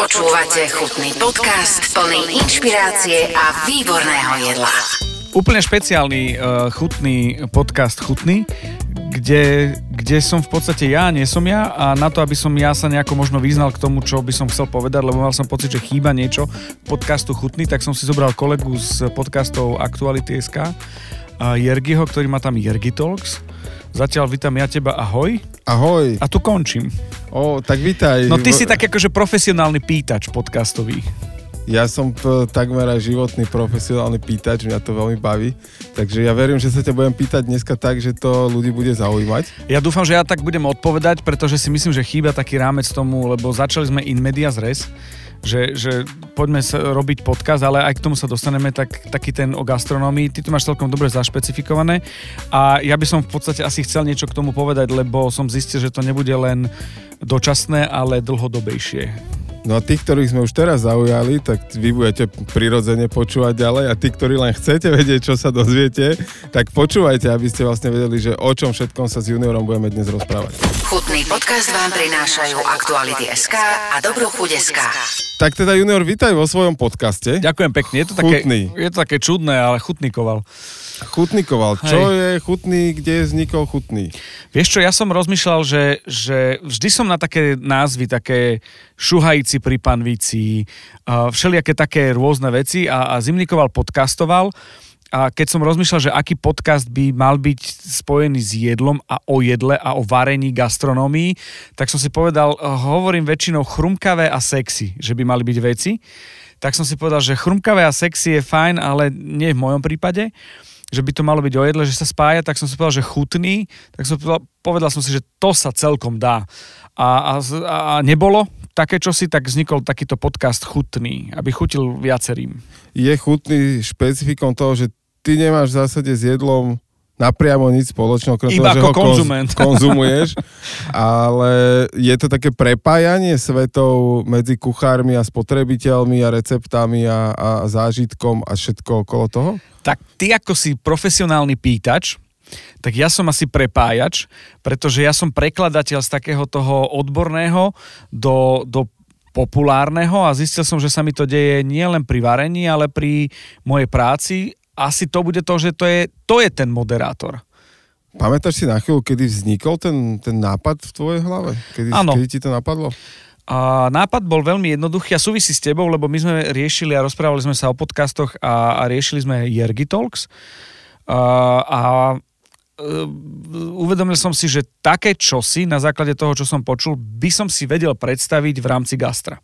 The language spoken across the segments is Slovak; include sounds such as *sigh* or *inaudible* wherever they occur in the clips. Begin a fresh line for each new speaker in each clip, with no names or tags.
Počúvate chutný podcast plný inšpirácie a výborného jedla.
Úplne špeciálny uh, chutný podcast Chutný, kde, kde som v podstate ja, nie som ja a na to, aby som ja sa nejako možno vyznal k tomu, čo by som chcel povedať, lebo mal som pocit, že chýba niečo podcastu Chutný, tak som si zobral kolegu z podcastov Aktuality.sk a Jergiho, ktorý má tam Jergi Talks. Zatiaľ vítam ja teba, ahoj.
Ahoj.
A tu končím.
O, tak vítaj.
No ty si tak akože profesionálny pýtač podcastový.
Ja som p- takmer aj životný profesionálny pýtač, mňa to veľmi baví. Takže ja verím, že sa ťa budem pýtať dneska tak, že to ľudí bude zaujímať.
Ja dúfam, že ja tak budem odpovedať, pretože si myslím, že chýba taký rámec tomu, lebo začali sme in medias res, že, že poďme sa robiť podcast, ale aj k tomu sa dostaneme, tak, taký ten o gastronómii. Ty to máš celkom dobre zašpecifikované a ja by som v podstate asi chcel niečo k tomu povedať, lebo som zistil, že to nebude len dočasné, ale dlhodobejšie.
No a tých, ktorých sme už teraz zaujali, tak vy budete prirodzene počúvať ďalej a tí, ktorí len chcete vedieť, čo sa dozviete, tak počúvajte, aby ste vlastne vedeli, že o čom všetkom sa s juniorom budeme dnes rozprávať.
Chutný podcast vám prinášajú Aktuality SK a Dobrú chuť SK.
Tak teda junior, vítaj vo svojom podcaste.
Ďakujem pekne. Je to také,
Chutný.
je to také čudné, ale chutníkoval.
Chutnikoval. Čo je chutný, kde vznikol chutný?
Vieš čo, ja som rozmýšľal, že, že vždy som na také názvy, také šuhajci pri panvici, všelijaké také rôzne veci a, a Zimnikoval podcastoval a keď som rozmýšľal, že aký podcast by mal byť spojený s jedlom a o jedle a o varení gastronómii, tak som si povedal, hovorím väčšinou chrumkavé a sexy, že by mali byť veci. Tak som si povedal, že chrumkavé a sexy je fajn, ale nie v mojom prípade že by to malo byť o jedle, že sa spája, tak som si povedal, že chutný, tak som povedal, povedal som si, že to sa celkom dá. A, a, a nebolo také čosi, tak vznikol takýto podcast chutný, aby chutil viacerým.
Je chutný špecifikom toho, že ty nemáš v zásade s jedlom napriamo nič spoločného, okrem
Iba
toho, že ho konz-
konzument. *laughs*
konzumuješ, ale je to také prepájanie svetov medzi kuchármi a spotrebiteľmi a receptami a, a zážitkom a všetko okolo toho?
Tak ty ako si profesionálny pýtač, tak ja som asi prepájač, pretože ja som prekladateľ z takého toho odborného do, do populárneho a zistil som, že sa mi to deje nielen pri varení, ale pri mojej práci. Asi to bude to, že to je, to je ten moderátor.
Pamätáš si na chvíľu, kedy vznikol ten, ten nápad v tvojej hlave? Kedy,
Áno.
kedy ti to napadlo?
A nápad bol veľmi jednoduchý a súvisí s tebou, lebo my sme riešili a rozprávali sme sa o podcastoch a, a riešili sme Jergy Talks. A, a e, uvedomil som si, že také čosi na základe toho, čo som počul, by som si vedel predstaviť v rámci gastra.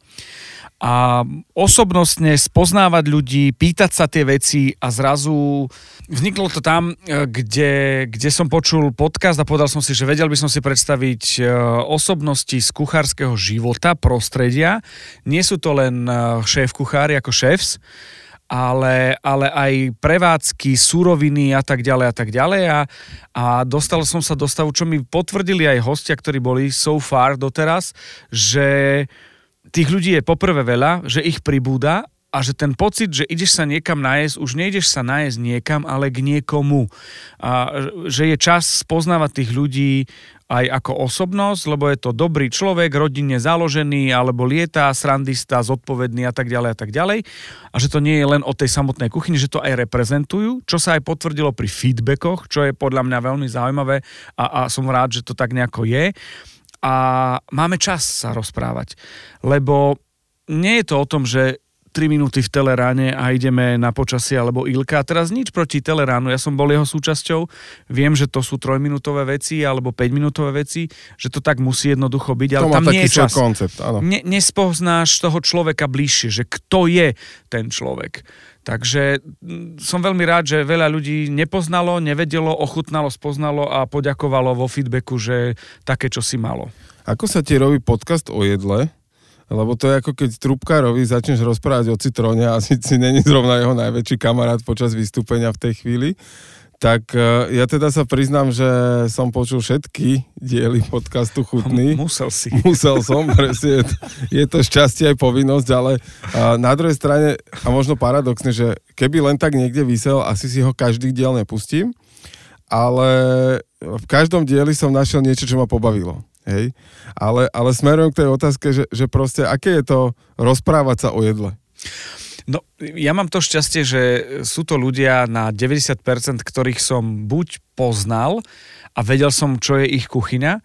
A osobnostne spoznávať ľudí, pýtať sa tie veci a zrazu vzniklo to tam, e, kde, kde som počul podcast a povedal som si, že vedel by som si predstaviť e, osobnosti z kuchárskeho života, prostredia. Nie sú to len e, šéf-kuchári ako šéfs, ale, ale aj prevádzky, súroviny a tak ďalej a tak ďalej a, a dostal som sa do stavu, čo mi potvrdili aj hostia, ktorí boli so far doteraz, že tých ľudí je poprvé veľa, že ich pribúda a že ten pocit, že ideš sa niekam najesť, už nejdeš sa najesť niekam, ale k niekomu. A že je čas spoznávať tých ľudí aj ako osobnosť, lebo je to dobrý človek, rodinne založený, alebo lieta, srandista, zodpovedný a tak ďalej a tak ďalej. A že to nie je len o tej samotnej kuchyni, že to aj reprezentujú, čo sa aj potvrdilo pri feedbackoch, čo je podľa mňa veľmi zaujímavé a, a som rád, že to tak nejako je a máme čas sa rozprávať. Lebo nie je to o tom, že 3 minúty v Teleráne a ideme na počasie alebo Ilka. A teraz nič proti Teleránu, ja som bol jeho súčasťou, viem, že to sú trojminútové veci alebo 5-minútové veci, že to tak musí jednoducho byť, ale
to
tam nie je čas.
koncept, áno.
Ne, nespoznáš toho človeka bližšie, že kto je ten človek. Takže mm, som veľmi rád, že veľa ľudí nepoznalo, nevedelo, ochutnalo, spoznalo a poďakovalo vo feedbacku, že také, čo si malo.
Ako sa ti robí podcast o jedle? Lebo to je ako keď trúbkarovi začneš rozprávať o citróne a si není zrovna jeho najväčší kamarát počas vystúpenia v tej chvíli. Tak e, ja teda sa priznám, že som počul všetky diely podcastu Chutný. *laughs*
Musel si.
Musel som, *laughs* presne. Je to, je to šťastie aj povinnosť, ale a na druhej strane, a možno paradoxne, že keby len tak niekde vysel, asi si ho každý diel nepustím, ale v každom dieli som našiel niečo, čo ma pobavilo. hej. Ale, ale smerujem k tej otázke, že, že proste, aké je to rozprávať sa o jedle?
No, ja mám to šťastie, že sú to ľudia na 90%, ktorých som buď poznal a vedel som, čo je ich kuchyňa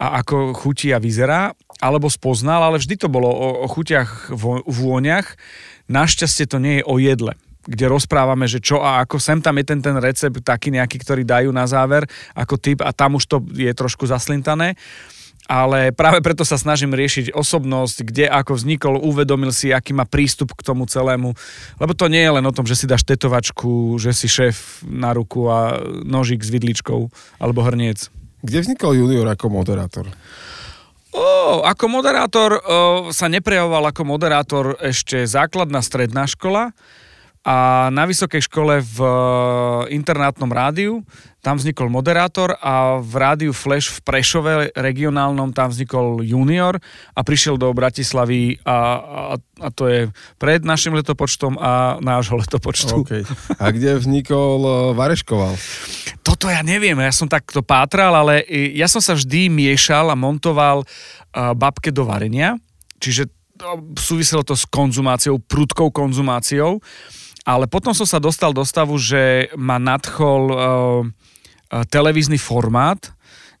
a ako chutí a vyzerá, alebo spoznal, ale vždy to bolo o, o chutiach, vo, vôňach. Našťastie to nie je o jedle kde rozprávame, že čo a ako. Sem tam je ten, ten recept taký nejaký, ktorý dajú na záver ako typ a tam už to je trošku zaslintané ale práve preto sa snažím riešiť osobnosť, kde ako vznikol, uvedomil si, aký má prístup k tomu celému. Lebo to nie je len o tom, že si dáš tetovačku, že si šéf na ruku a nožík s vidličkou alebo hrniec.
Kde vznikol junior ako moderátor?
O, ako moderátor o, sa neprejavoval ako moderátor ešte základná stredná škola a na vysokej škole v e, internátnom rádiu, tam vznikol moderátor a v rádiu Flash v Prešove regionálnom tam vznikol junior a prišiel do Bratislavy a, a, a to je pred našim letopočtom a nášho letopočtu.
Okay. A kde vznikol e, Vareškoval?
Toto ja neviem, ja som takto pátral, ale ja som sa vždy miešal a montoval e, babke do varenia, čiže súviselo to s konzumáciou, prudkou konzumáciou ale potom som sa dostal do stavu, že ma nadchol uh, televízny formát,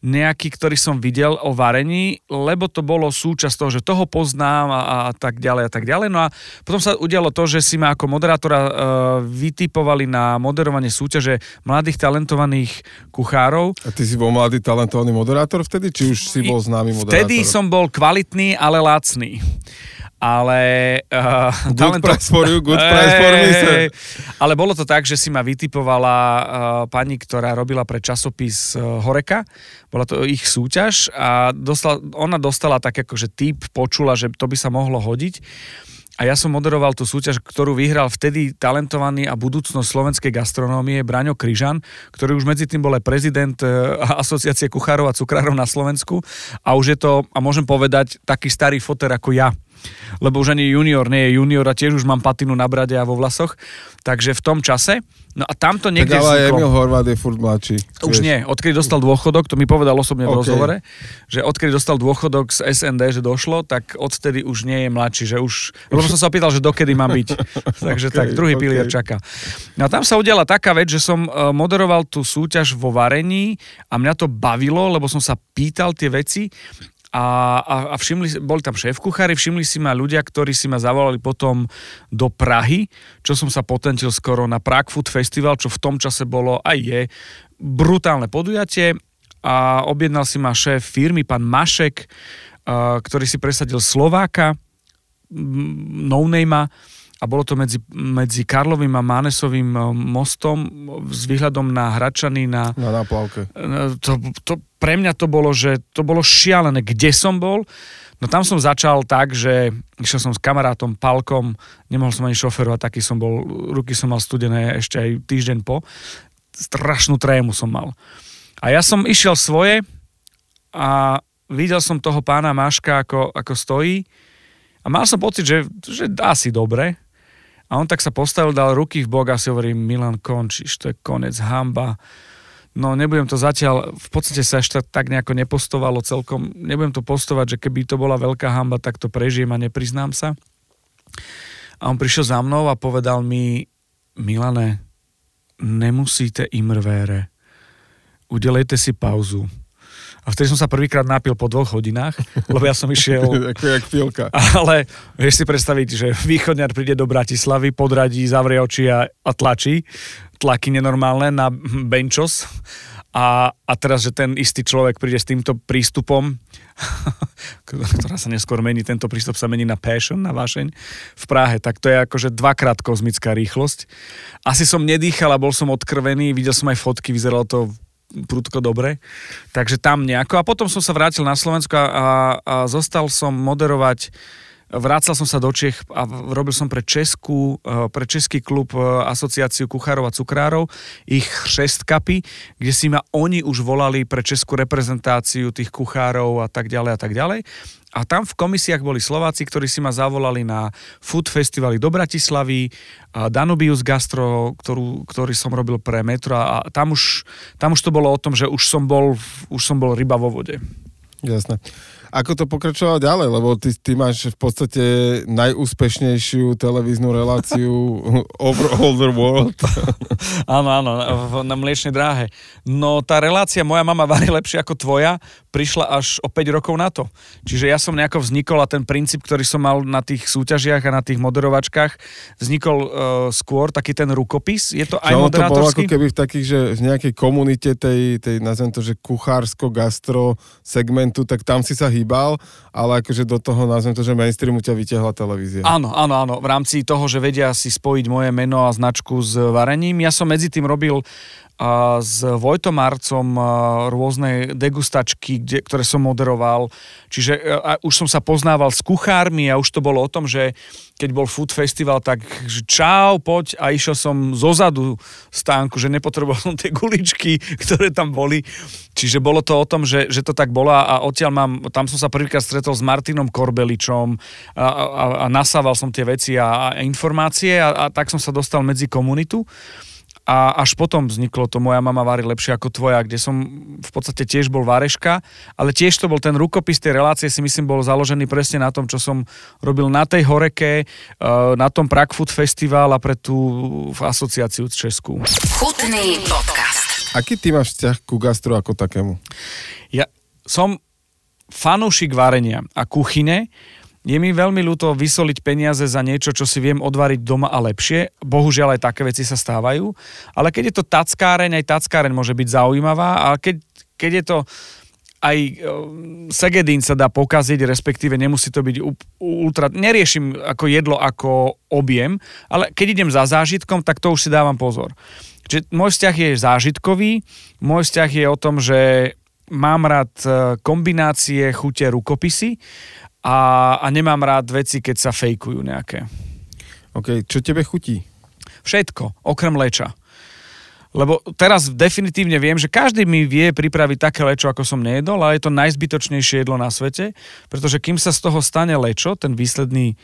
nejaký, ktorý som videl o varení, lebo to bolo súčasť toho, že toho poznám a, a tak ďalej a tak ďalej. No a potom sa udialo to, že si ma ako moderátora uh, vytipovali na moderovanie súťaže mladých talentovaných kuchárov.
A ty si bol mladý talentovaný moderátor vtedy, či už si bol známy moderátor?
Vtedy som bol kvalitný, ale lacný ale... Uh,
good talento... price for you, good price for me, sir.
Ale bolo to tak, že si ma vytipovala uh, pani, ktorá robila pre časopis uh, Horeka. Bola to ich súťaž a dostala, ona dostala tak akože typ, počula, že to by sa mohlo hodiť. A ja som moderoval tú súťaž, ktorú vyhral vtedy talentovaný a budúcnosť slovenskej gastronómie Braňo Kryžan, ktorý už medzi tým bol aj prezident Asociácie kuchárov a cukrárov na Slovensku. A už je to, a môžem povedať, taký starý foter ako ja lebo už ani junior nie je junior a tiež už mám patinu na brade a vo vlasoch. Takže v tom čase, no a tamto niekde
tak ale Emil Horváth je furt mladší.
Už nie, odkedy dostal dôchodok, to mi povedal osobne v okay. rozhovore, že odkedy dostal dôchodok z SND, že došlo, tak odtedy už nie je mladší, že už, lebo som sa opýtal, že dokedy má byť. *laughs* Takže okay, tak, druhý okay. pilier čaká. No a tam sa udiala taká vec, že som e, moderoval tú súťaž vo varení a mňa to bavilo, lebo som sa pýtal tie veci a, a, a všimli, boli tam šéf kuchári, všimli si ma ľudia, ktorí si ma zavolali potom do Prahy, čo som sa potentil skoro na Prague Food Festival, čo v tom čase bolo aj je brutálne podujatie. A objednal si ma šéf firmy, pán Mašek, ktorý si presadil Slováka, no a bolo to medzi, medzi Karlovým a Mánesovým e, mostom s výhľadom na Hračany na...
Na náplavke.
E, to, to, pre mňa to bolo, že to bolo šialené, kde som bol. No tam som začal tak, že išiel som s kamarátom Palkom, nemohol som ani šoferovať, taký som bol, ruky som mal studené ešte aj týždeň po. Strašnú trému som mal. A ja som išiel svoje a videl som toho pána Maška, ako, ako stojí a mal som pocit, že, že dá si dobre, a on tak sa postavil, dal ruky v bok a si hovorí, Milan, končíš, to je konec, hamba. No nebudem to zatiaľ, v podstate sa ešte tak nejako nepostovalo celkom, nebudem to postovať, že keby to bola veľká hamba, tak to prežijem a nepriznám sa. A on prišiel za mnou a povedal mi, Milane, nemusíte imrvére, udelejte si pauzu a vtedy som sa prvýkrát napil po dvoch hodinách, lebo ja som išiel... *laughs*
Ako jak pilka.
Ale vieš si predstaviť, že východňar príde do Bratislavy, podradí, zavrie oči a, a tlačí, tlaky nenormálne na benčos a, a teraz, že ten istý človek príde s týmto prístupom, *laughs* ktorá sa neskôr mení, tento prístup sa mení na passion, na vášeň v Prahe, tak to je akože dvakrát kozmická rýchlosť. Asi som nedýchal a bol som odkrvený, videl som aj fotky, vyzeralo to prudko dobre. Takže tam nejako. A potom som sa vrátil na Slovensko a, a zostal som moderovať Vrácal som sa do Čech a robil som pre Česku, e, pre Český klub e, Asociáciu kuchárov a cukrárov, ich šestkapy, kde si ma oni už volali pre českú reprezentáciu tých kuchárov a tak ďalej a tak ďalej. A tam v komisiách boli Slováci, ktorí si ma zavolali na food festivaly do Bratislavy, Danubius Gastro, ktorú, ktorý som robil pre Metro a tam už, tam už to bolo o tom, že už som bol, už som bol ryba vo vode.
Jasné. Ako to pokračovalo ďalej? Lebo ty, ty máš v podstate najúspešnejšiu televíznu reláciu *laughs* over all the world. *laughs*
áno, áno, na mliečnej dráhe. No tá relácia Moja mama varí lepšie ako tvoja prišla až o 5 rokov na to. Čiže ja som nejako vznikol a ten princíp, ktorý som mal na tých súťažiach a na tých moderovačkách, vznikol uh, skôr taký ten rukopis. Je to aj
Čo
moderátorský?
to bolo ako keby v takých, že v nejakej komunite tej, tej nazvem to, že kuchársko-gastro segmentu, tak tam si sa hýbal, ale akože do toho, nazvem to, že mainstreamu ťa vytiahla televízia.
Áno, áno, áno. V rámci toho, že vedia si spojiť moje meno a značku s varením. Ja som medzi tým robil s Vojtom Marcom rôzne degustačky, kde, ktoré som moderoval. Čiže a už som sa poznával s kuchármi a už to bolo o tom, že keď bol Food Festival, tak že čau, poď a išiel som zozadu stánku, že nepotreboval som tie guličky, *laughs* ktoré tam boli. Čiže bolo to o tom, že, že to tak bolo a odtiaľ mám, tam som sa prvýkrát stretol s Martinom Korbeličom a, a, a nasával som tie veci a, a informácie a, a tak som sa dostal medzi komunitu. A až potom vzniklo to Moja mama vári lepšie ako tvoja, kde som v podstate tiež bol váreška, ale tiež to bol ten rukopis tej relácie, si myslím, bol založený presne na tom, čo som robil na tej horeke, eh, na tom Prague Food Festival a pre tú asociáciu Česku.
Chutný podcast.
Aký ty máš vzťah ku gastro ako takému?
Ja som fanúšik varenia a kuchyne, je mi veľmi ľúto vysoliť peniaze za niečo, čo si viem odvariť doma a lepšie. Bohužiaľ aj také veci sa stávajú. Ale keď je to tackáreň, aj tackáreň môže byť zaujímavá. A keď, keď je to aj e, segedín sa dá pokaziť, respektíve nemusí to byť ultra... Neriešim ako jedlo, ako objem, ale keď idem za zážitkom, tak to už si dávam pozor. Čiže môj vzťah je zážitkový, môj vzťah je o tom, že mám rád e, kombinácie chute rukopisy a, a nemám rád veci, keď sa fejkujú nejaké.
OK, čo tebe chutí?
Všetko, okrem leča. Lebo teraz definitívne viem, že každý mi vie pripraviť také lečo, ako som nejedol, ale je to najzbytočnejšie jedlo na svete, pretože kým sa z toho stane lečo, ten výsledný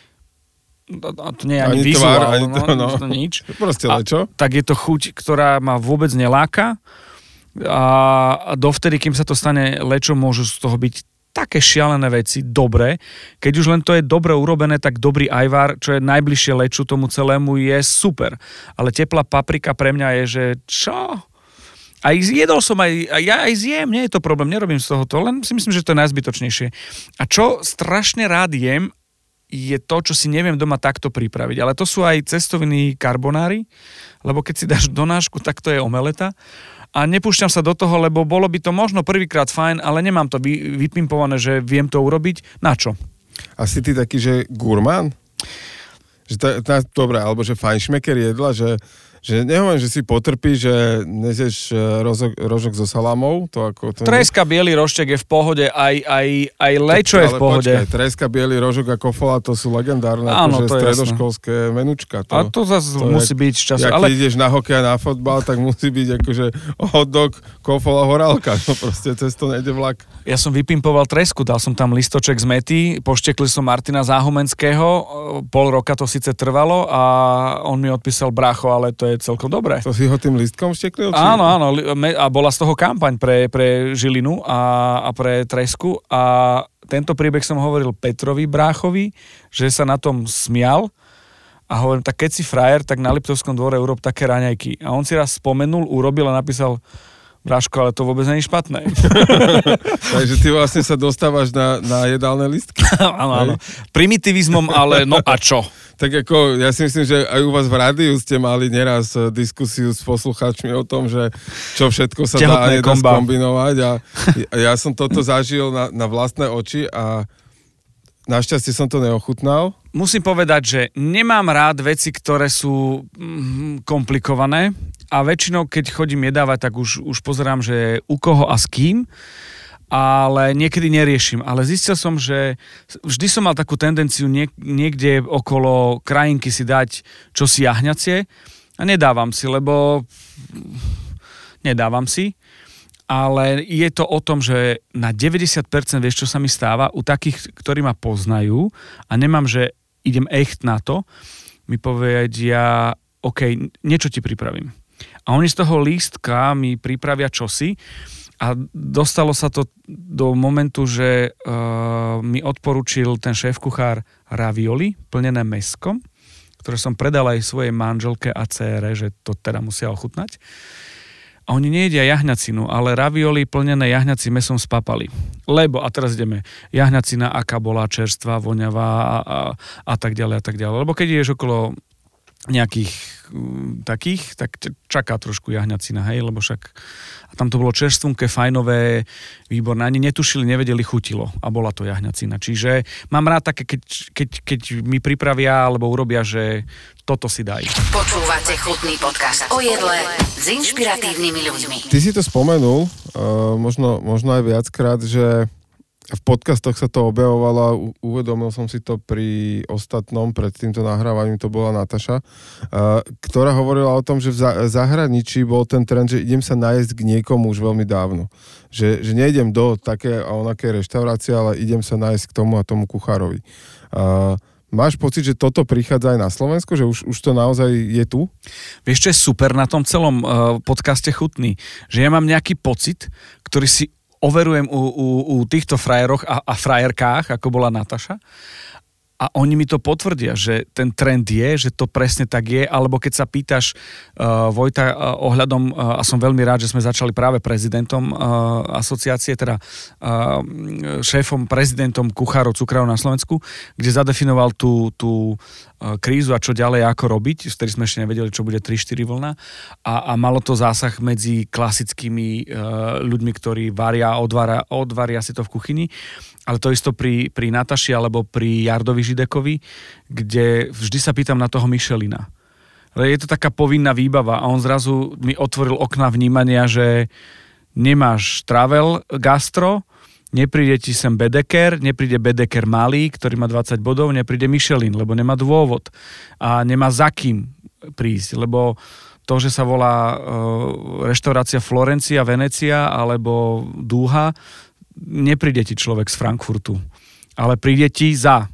to nie je ani, ani vizuál, tvár, ani to, no, no. to nič.
Proste lečo.
A, tak je to chuť, ktorá ma vôbec neláka a dovtedy, kým sa to stane lečo, môžu z toho byť také šialené veci, dobre. Keď už len to je dobre urobené, tak dobrý ajvar, čo je najbližšie leču tomu celému, je super. Ale teplá paprika pre mňa je, že čo? Aj jedol som aj, a ja aj zjem, nie je to problém, nerobím z toho to, len si myslím, že to je najzbytočnejšie. A čo strašne rád jem, je to, čo si neviem doma takto pripraviť. Ale to sú aj cestoviny karbonári, lebo keď si dáš donášku, tak to je omeleta a nepúšťam sa do toho, lebo bolo by to možno prvýkrát fajn, ale nemám to vy, vypimpované, že viem to urobiť. Na čo?
A si ty taký, že gurmán? Že tá, tá, dobré, alebo že fajnšmeker jedla, že že nehovorím, že si potrpí, že nezješ e, rožok, rožok so salamou. To ako, to
treska, nie... biely roštek je v pohode, aj, aj, aj lečo je v pohode. Počkaj,
treska, biely rožok a kofola, to sú legendárne Áno, akože to stredoškolské jasné. menučka.
To, a to zase to musí jak, byť čas.
Ja, ale... ideš na hokej a na fotbal, tak musí byť akože hotdog, kofola, horálka. No proste cez to nejde vlak.
Ja som vypimpoval tresku, dal som tam listoček z mety, poštekli som Martina Záhumenského, pol roka to síce trvalo a on mi odpísal bracho, ale to je celkom dobré.
To si ho tým listkom šteklil? Či...
Áno, áno. A bola z toho kampaň pre, pre Žilinu a, a pre Tresku a tento príbeh som hovoril Petrovi Bráchovi, že sa na tom smial a hovorím, tak keď si frajer, tak na Liptovskom dvore urob také raňajky. A on si raz spomenul, urobil a napísal, Bráško, ale to vôbec je špatné. *laughs*
Takže ty vlastne sa dostávaš na, na jedálne listky. *laughs*
áno, áno. Primitivizmom, ale no a čo? *laughs*
tak ako ja si myslím, že aj u vás v rádiu ste mali neraz eh, diskusiu s poslucháčmi o tom, že čo všetko sa dá a nedá skombinovať a ja som toto zažil na, na vlastné oči a Našťastie som to neochutnal.
Musím povedať, že nemám rád veci, ktoré sú mm, komplikované a väčšinou, keď chodím jedávať, tak už, už pozerám, že u koho a s kým ale niekedy neriešim. Ale zistil som, že vždy som mal takú tendenciu niek- niekde okolo krajinky si dať čosi jahňacie a nedávam si, lebo nedávam si. Ale je to o tom, že na 90% vieš, čo sa mi stáva, u takých, ktorí ma poznajú a nemám, že idem echt na to, mi povedia, OK, niečo ti pripravím. A oni z toho lístka mi pripravia čosi, A dostalo sa to do momentu, že uh, mi odporučil ten šéf-kuchár ravioli plnené meskom, ktoré som predal aj svojej manželke a cére, že to teda musia ochutnať. A oni nejedia jahňacinu, ale ravioli plnené jahňacím mesom z papali. Lebo, a teraz ideme, jahňacina, aká bola čerstvá, voňavá a, a, a tak ďalej a tak ďalej. Lebo keď ideš okolo nejakých um, takých, tak čaká trošku jahňacina, hej, lebo však a tam to bolo čerstvunké, fajnové, výborné, ani netušili, nevedeli, chutilo a bola to jahňacina. Čiže mám rád také, keď, keď, keď mi pripravia alebo urobia, že toto si daj.
Počúvate chutný podcast o jedle s inšpiratívnymi ľuďmi.
Ty si to spomenul, uh, možno, možno aj viackrát, že v podcastoch sa to objavovalo, uvedomil som si to pri ostatnom, pred týmto nahrávaním, to bola Nataša, ktorá hovorila o tom, že v zahraničí bol ten trend, že idem sa nájsť k niekomu už veľmi dávno. Že, že nejdem do také a onaké reštaurácie, ale idem sa nájsť k tomu a tomu kuchárovi. Máš pocit, že toto prichádza aj na Slovensku, že už, už to naozaj je tu?
Vieš, čo je super na tom celom uh, podcaste Chutný? Že ja mám nejaký pocit, ktorý si overujem u, u, u týchto frajeroch a, a frajerkách, ako bola Nataša, a oni mi to potvrdia, že ten trend je, že to presne tak je, alebo keď sa pýtaš uh, Vojta uh, ohľadom, uh, a som veľmi rád, že sme začali práve prezidentom uh, asociácie, teda uh, šéfom, prezidentom kuchárov cukrárov na Slovensku, kde zadefinoval tú, tú uh, krízu a čo ďalej, ako robiť, ktorým sme ešte nevedeli, čo bude 3-4 vlna. A, a malo to zásah medzi klasickými uh, ľuďmi, ktorí varia, odvaria, odvaria si to v kuchyni ale to isto pri, pri Nataši alebo pri Jardovi Židekovi, kde vždy sa pýtam na toho Michelina. Je to taká povinná výbava a on zrazu mi otvoril okna vnímania, že nemáš travel gastro, nepríde ti sem Bedeker, nepríde Bedeker malý, ktorý má 20 bodov, nepríde Michelin, lebo nemá dôvod a nemá za kým prísť, lebo to, že sa volá uh, reštaurácia Florencia, Venecia alebo Dúha, nepríde ti človek z Frankfurtu, ale príde ti za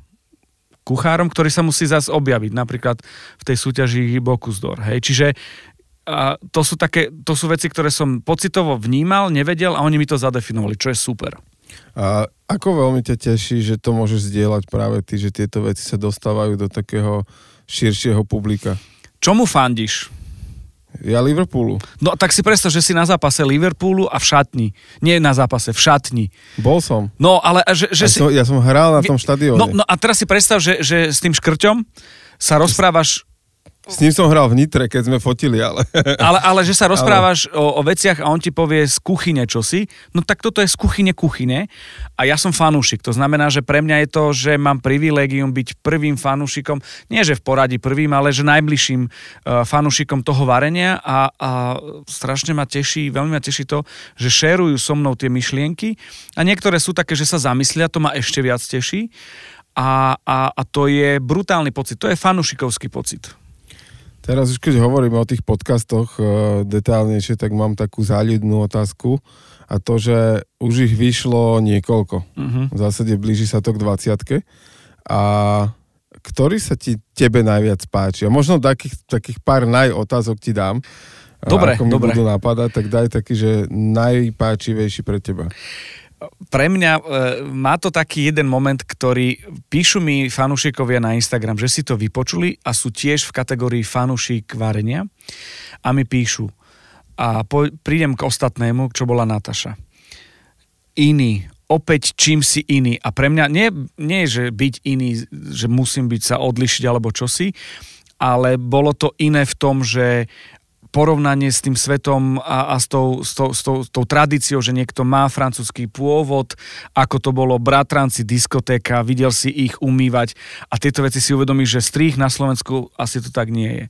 kuchárom, ktorý sa musí zase objaviť, napríklad v tej súťaži Bokusdor. Hej. Čiže a to, sú také, to sú veci, ktoré som pocitovo vnímal, nevedel a oni mi to zadefinovali, čo je super.
A ako veľmi ťa teší, že to môžeš zdieľať práve ty, že tieto veci sa dostávajú do takého širšieho publika?
Čomu fandíš?
Ja Liverpoolu.
No tak si predstav, že si na zápase Liverpoolu a v šatni. Nie na zápase, v šatni.
Bol som.
No ale... Že, že si...
som, ja som hral na tom štadióne.
No, no a teraz si predstav, že, že s tým škrťom sa rozprávaš
s ním som hral v Nitre, keď sme fotili, ale...
Ale, ale že sa rozprávaš ale... o, o veciach a on ti povie z kuchyne čosi, no tak toto je z kuchyne kuchyne a ja som fanúšik. To znamená, že pre mňa je to, že mám privilégium byť prvým fanúšikom, nie že v poradí prvým, ale že najbližším uh, fanúšikom toho varenia a, a strašne ma teší, veľmi ma teší to, že šerujú so mnou tie myšlienky a niektoré sú také, že sa zamyslia, to ma ešte viac teší a, a, a to je brutálny pocit, to je fanúšikovský pocit.
Teraz už keď hovoríme o tých podcastoch uh, detálnejšie, tak mám takú záľudnú otázku a to, že už ich vyšlo niekoľko. Uh-huh. V zásade blíži sa to k 20 A ktorý sa ti tebe najviac páči? A možno takých, takých pár najotázok ti dám.
Dobre,
ako mi
dobre.
budú napadať, tak daj taký, že najpáčivejší pre teba
pre mňa e, má to taký jeden moment, ktorý píšu mi fanúšikovia na Instagram, že si to vypočuli a sú tiež v kategórii fanúšik varenia a mi píšu a po, prídem k ostatnému, čo bola Nataša. Iný, opäť čím si iný. A pre mňa nie, nie že byť iný, že musím byť sa odlišiť alebo čosi, ale bolo to iné v tom, že porovnanie s tým svetom a, a s, tou, s, tou, s, tou, s tou tradíciou, že niekto má francúzsky pôvod, ako to bolo bratranci, diskotéka, videl si ich umývať a tieto veci si uvedomíš, že strých na Slovensku asi to tak nie je.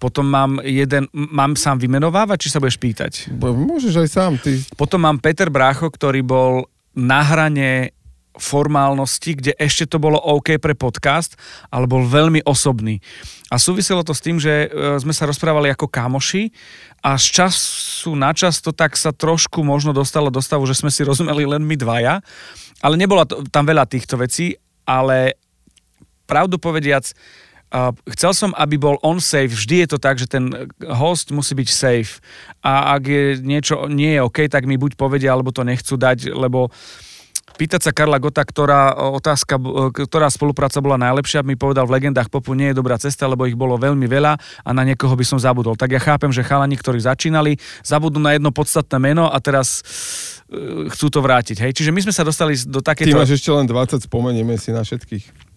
Potom mám jeden, mám sám vymenovávať, či sa budeš pýtať?
Môžeš aj sám, ty.
Potom mám Peter Brácho, ktorý bol na hrane formálnosti, kde ešte to bolo OK pre podcast, ale bol veľmi osobný. A súviselo to s tým, že e, sme sa rozprávali ako kamoši a z času na čas to tak sa trošku možno dostalo do stavu, že sme si rozumeli len my dvaja, ale nebolo tam veľa týchto vecí, ale pravdu povediac, Uh, chcel som, aby bol on safe. Vždy je to tak, že ten host musí byť safe. A ak je niečo nie je OK, tak mi buď povedia, alebo to nechcú dať, lebo pýtať sa Karla Gota, ktorá, otázka, ktorá spolupráca bola najlepšia, mi povedal v legendách popu nie je dobrá cesta, lebo ich bolo veľmi veľa a na niekoho by som zabudol. Tak ja chápem, že chalani, ktorí začínali, zabudnú na jedno podstatné meno a teraz uh, chcú to vrátiť. Hej? Čiže my sme sa dostali do takéto...
Ty máš ešte len 20, spomenieme si na všetkých.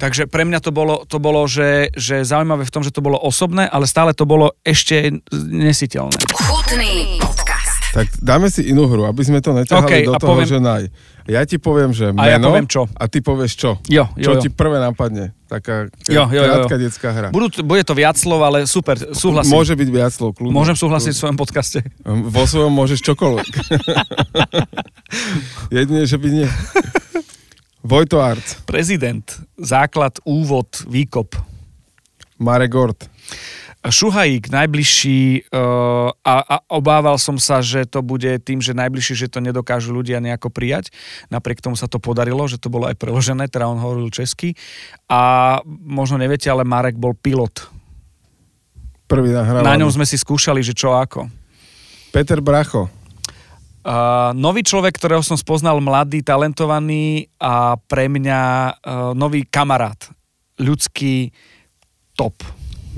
Takže pre mňa to bolo, to bolo že, že zaujímavé v tom, že to bolo osobné, ale stále to bolo ešte nesiteľné.
Chutný podcast.
Tak dáme si inú hru, aby sme to neťahali
Okay,
do toho,
poviem-
že naj. Ja ti poviem, že meno
A ja poviem čo.
a ty povieš čo.
Jo, jo,
čo
jo.
ti prvé napadne. Taká
Jo, jo, jo, jo.
krátka detská hra.
Budú, bude to viac slov, ale super, súhlasím.
Môže byť viac slov, kľudne.
Môžem súhlasiť v svojom podcaste.
Vo svojom môžeš čokoľvek. *laughs* Jedine, že by nie. Vojto Art,
Prezident, základ, úvod, výkop.
Marek Gort,
Šuhajík, najbližší uh, a, a obával som sa, že to bude tým, že najbližší, že to nedokážu ľudia nejako prijať. Napriek tomu sa to podarilo, že to bolo aj preložené, teda on hovoril česky. A možno neviete, ale Marek bol pilot.
prvý nahrávaný.
Na ňom sme si skúšali, že čo ako.
Peter Bracho,
Uh, nový človek, ktorého som spoznal, mladý, talentovaný a pre mňa uh, nový kamarát. Ľudský top.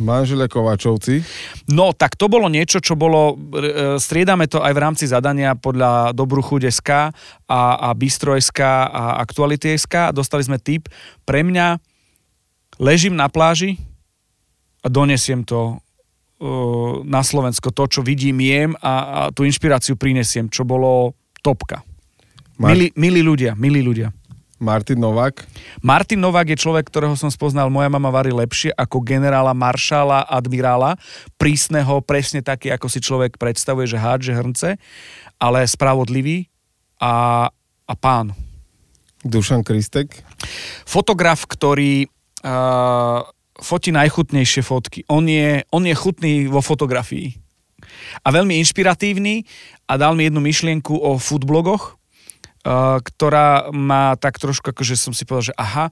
Manžele Kovačovci,
No, tak to bolo niečo, čo bolo, e, striedame to aj v rámci zadania podľa Dobrú chuť SK a, a Bistro SK a Aktuality SK. Dostali sme tip. Pre mňa ležím na pláži a donesiem to e, na Slovensko. To, čo vidím, jem a, a tú inšpiráciu prinesiem, čo bolo topka.
Mar-
Milí, milí ľudia, milí ľudia.
Martin Novák,
Martin Novák je človek, ktorého som spoznal, moja mama varí lepšie ako generála, maršála, admirála, prísneho, presne taký, ako si človek predstavuje, že hádže hrnce, ale spravodlivý a, a pán.
Dušan Kristek,
Fotograf, ktorý uh, fotí najchutnejšie fotky. On je, on je chutný vo fotografii. A veľmi inšpiratívny a dal mi jednu myšlienku o foodblogoch, ktorá má tak trošku, akože som si povedal, že aha,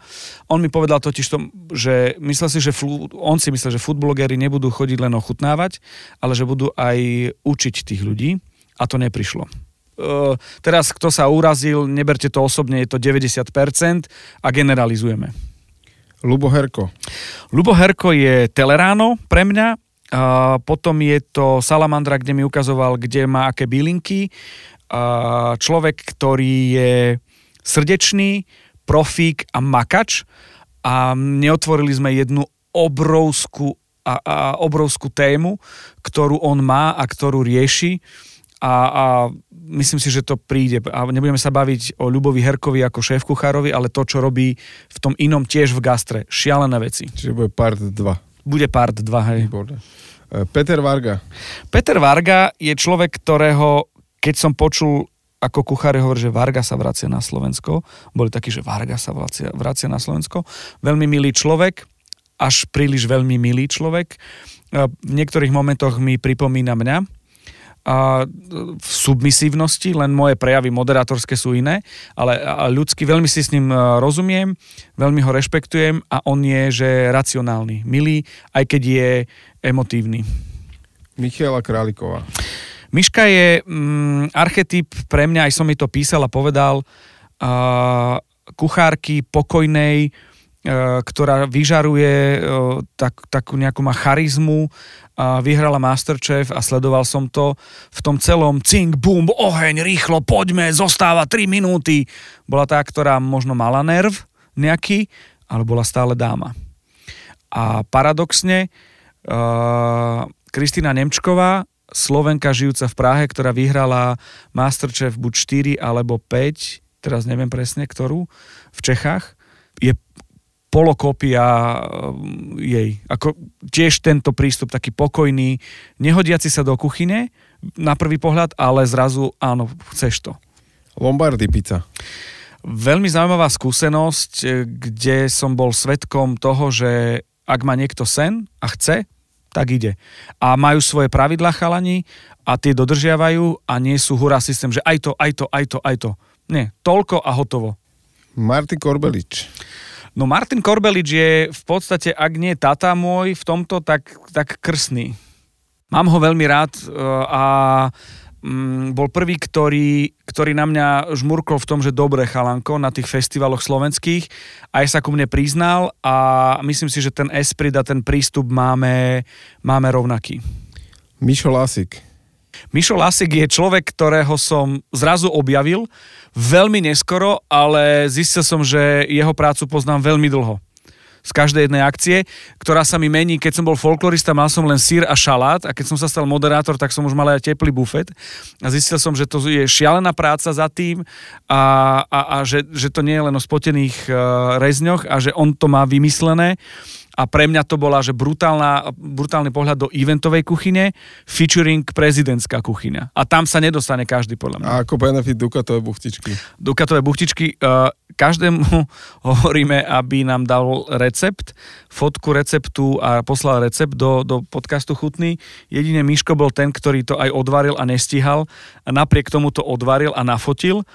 on mi povedal totiž to, že myslel si, že flu, on si myslel, že foodblogery nebudú chodiť len ochutnávať, ale že budú aj učiť tých ľudí a to neprišlo. Uh, teraz, kto sa urazil, neberte to osobne, je to 90% a generalizujeme.
Lubo Herko,
Lubo Herko je Teleráno pre mňa, a potom je to Salamandra, kde mi ukazoval, kde má aké bylinky. Človek, ktorý je srdečný, profík a makač a neotvorili sme jednu obrovskú a, a obrovskú tému, ktorú on má a ktorú rieši a, a myslím si, že to príde. A nebudeme sa baviť o Ľubovi Herkovi ako šéf kuchárovi, ale to, čo robí v tom inom tiež v gastre. Šialené veci.
čiže bude part 2.
Bude part 2, hej.
Výborné. E, Peter Varga,
Peter Varga je človek, ktorého, keď som počul ako kuchári hovorí, že Varga sa vracia na Slovensko. Boli takí, že Varga sa vracia, vracia na Slovensko. Veľmi milý človek, až príliš veľmi milý človek. V niektorých momentoch mi pripomína mňa. A v submisívnosti, len moje prejavy moderátorské sú iné, ale ľudsky veľmi si s ním e, rozumiem, veľmi ho rešpektujem a on je, že racionálny, milý, aj keď je emotívny.
Michaela Králiková,
Miška je mm, archetyp pre mňa, aj som mi to písal a povedal, uh, kuchárky pokojnej, uh, ktorá vyžaruje uh, tak, takú nejakú má charizmu, uh, vyhrala Masterchef a sledoval som to v tom celom cink, bum, oheň, rýchlo, poďme, zostáva 3 minúty. Bola tá, ktorá možno mala nerv nejaký, ale bola stále dáma. A paradoxne, uh, Kristýna Nemčková, Slovenka žijúca v Prahe, ktorá vyhrala Masterchef buď 4 alebo 5, teraz neviem presne ktorú, v Čechách, je polokópia um, jej. Ako tiež tento prístup taký pokojný, nehodiaci sa do kuchyne na prvý pohľad, ale zrazu áno, chceš to.
Lombardy pizza,
Veľmi zaujímavá skúsenosť, e, kde som bol svetkom toho, že ak má niekto sen a chce, tak ide. A majú svoje pravidlá chalani a tie dodržiavajú a nie sú hurá systém, že aj to, aj to, aj to, aj to. Nie, toľko a hotovo.
Martin Korbelič,
No Martin Korbelič je v podstate, ak nie tata môj v tomto, tak, tak krsný. Mám ho veľmi rád e, a mm, bol prvý, ktorý, ktorý na mňa žmurkol v tom, že dobre chalanko na tých festivaloch slovenských. Aj sa ku mne priznal a myslím si, že ten esprit a ten prístup máme, máme rovnaký.
Mišo Lásik.
Mišo Lasik je človek, ktorého som zrazu objavil veľmi neskoro, ale zistil som, že jeho prácu poznám veľmi dlho z každej jednej akcie, ktorá sa mi mení. Keď som bol folklorista, mal som len sír a šalát a keď som sa stal moderátor, tak som už mal aj teplý bufet a zistil som, že to je šialená práca za tým a, a, a že, že to nie je len o spotených uh, rezňoch a že on to má vymyslené a pre mňa to bola, že brutálna, brutálny pohľad do eventovej kuchyne, featuring prezidentská kuchyňa. A tam sa nedostane každý, podľa mňa.
A ako benefit Dukatové buchtičky.
Dukatové buchtičky, uh, každému *laughs* hovoríme, aby nám dal recept, fotku receptu a poslal recept do, do podcastu Chutný. Jedine Miško bol ten, ktorý to aj odvaril a nestihal. A napriek tomu to odvaril a nafotil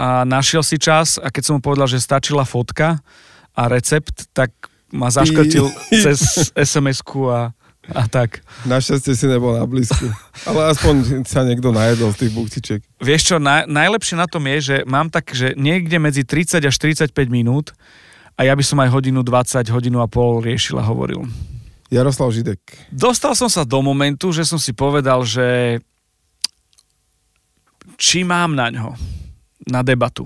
a našiel si čas a keď som mu povedal, že stačila fotka a recept, tak ma zaškrtil *laughs* cez SMS-ku a, a tak.
Našťastie si nebol na blízku. Ale aspoň sa niekto najedol z tých buktiček.
Vieš čo, na, najlepšie na tom je, že mám tak, že niekde medzi 30 až 45 minút a ja by som aj hodinu 20, hodinu a pol riešil a hovoril.
Jaroslav Židek.
Dostal som sa do momentu, že som si povedal, že či mám na ňo, na debatu.